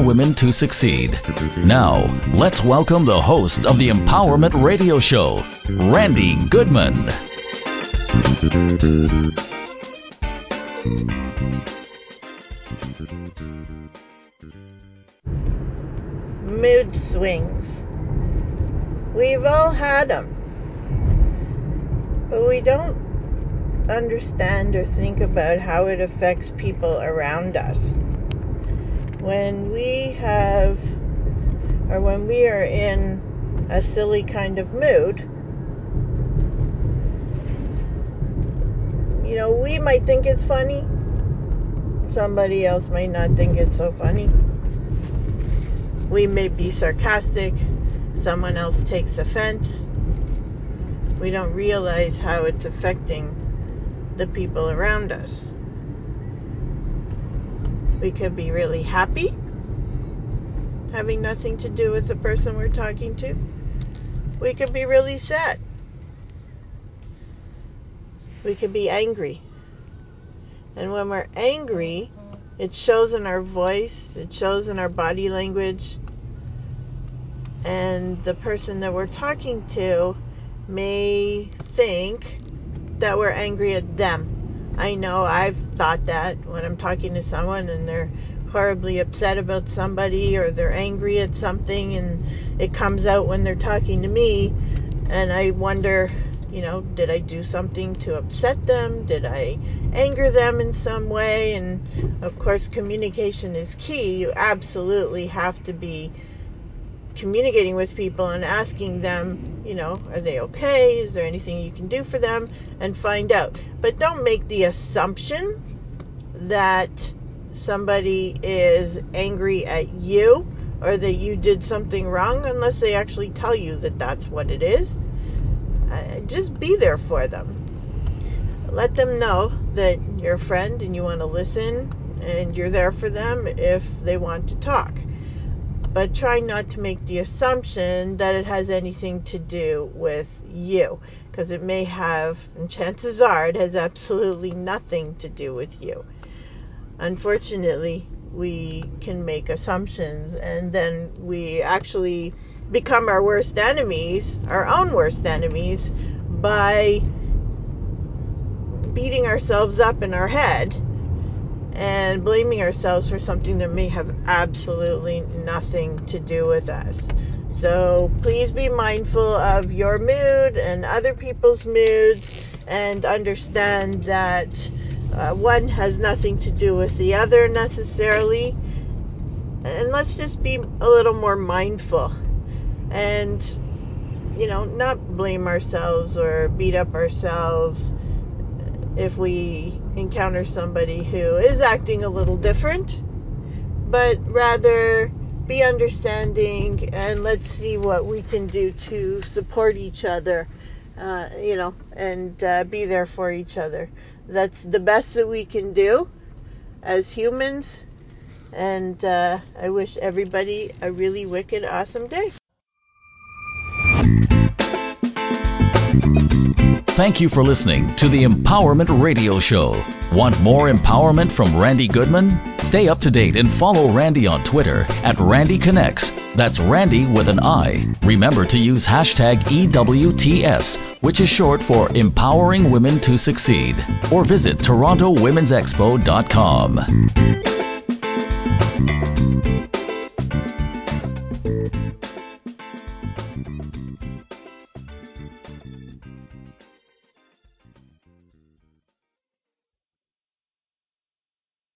Women to Succeed. Now, let's welcome the host of the Empowerment Radio Show, Randi Goodman. Mood swings. We've all had them. But we don't understand or think about how it affects people around us when we have, or when we are in a silly kind of mood, you know, we might think it's funny. Somebody else might not think it's so funny. We may be sarcastic. Someone else takes offense. We don't realize how it's affecting the people around us. We could be really happy, having nothing to do with the person we're talking to. We could be really sad. We could be angry. And when we're angry, it shows in our voice, it shows in our body language, and the person that we're talking to may think that we're angry at them I know I've thought that when I'm talking to someone and they're horribly upset about somebody or they're angry at something and it comes out when they're talking to me and I wonder, you know, did I do something to upset them? Did I anger them in some way? And of course, communication is key. You absolutely have to be communicating with people and asking them, you know, are they okay? Is there anything you can do for them? And find out. But don't make the assumption that somebody is angry at you or that you did something wrong unless they actually tell you that that's what it is. Uh, just be there for them. Let them know that you're a friend and you want to listen and you're there for them if they want to talk but try not to make the assumption that it has anything to do with you because it may have, and chances are it has absolutely nothing to do with you. Unfortunately, we can make assumptions and then we actually become our worst enemies, our own worst enemies, by beating ourselves up in our head and blaming ourselves for something that may have absolutely nothing to do with us. So please be mindful of your mood and other people's moods and understand that uh, one has nothing to do with the other necessarily. And let's just be a little more mindful and, you know, not blame ourselves or beat up ourselves if we encounter somebody who is acting a little different, but rather be understanding and let's see what we can do to support each other, uh, you know, and uh, be there for each other. That's the best that we can do as humans. And uh, I wish everybody a really wicked, awesome day. Thank you for listening to the Empowerment Radio Show. Want more empowerment from Randi Goodman? Stay up to date and follow Randi on Twitter at Randi Connects. That's Randi with an I. Remember to use hashtag EWTS, which is short for Empowering Women to Succeed. Or visit TorontoWomen'sExpo.com.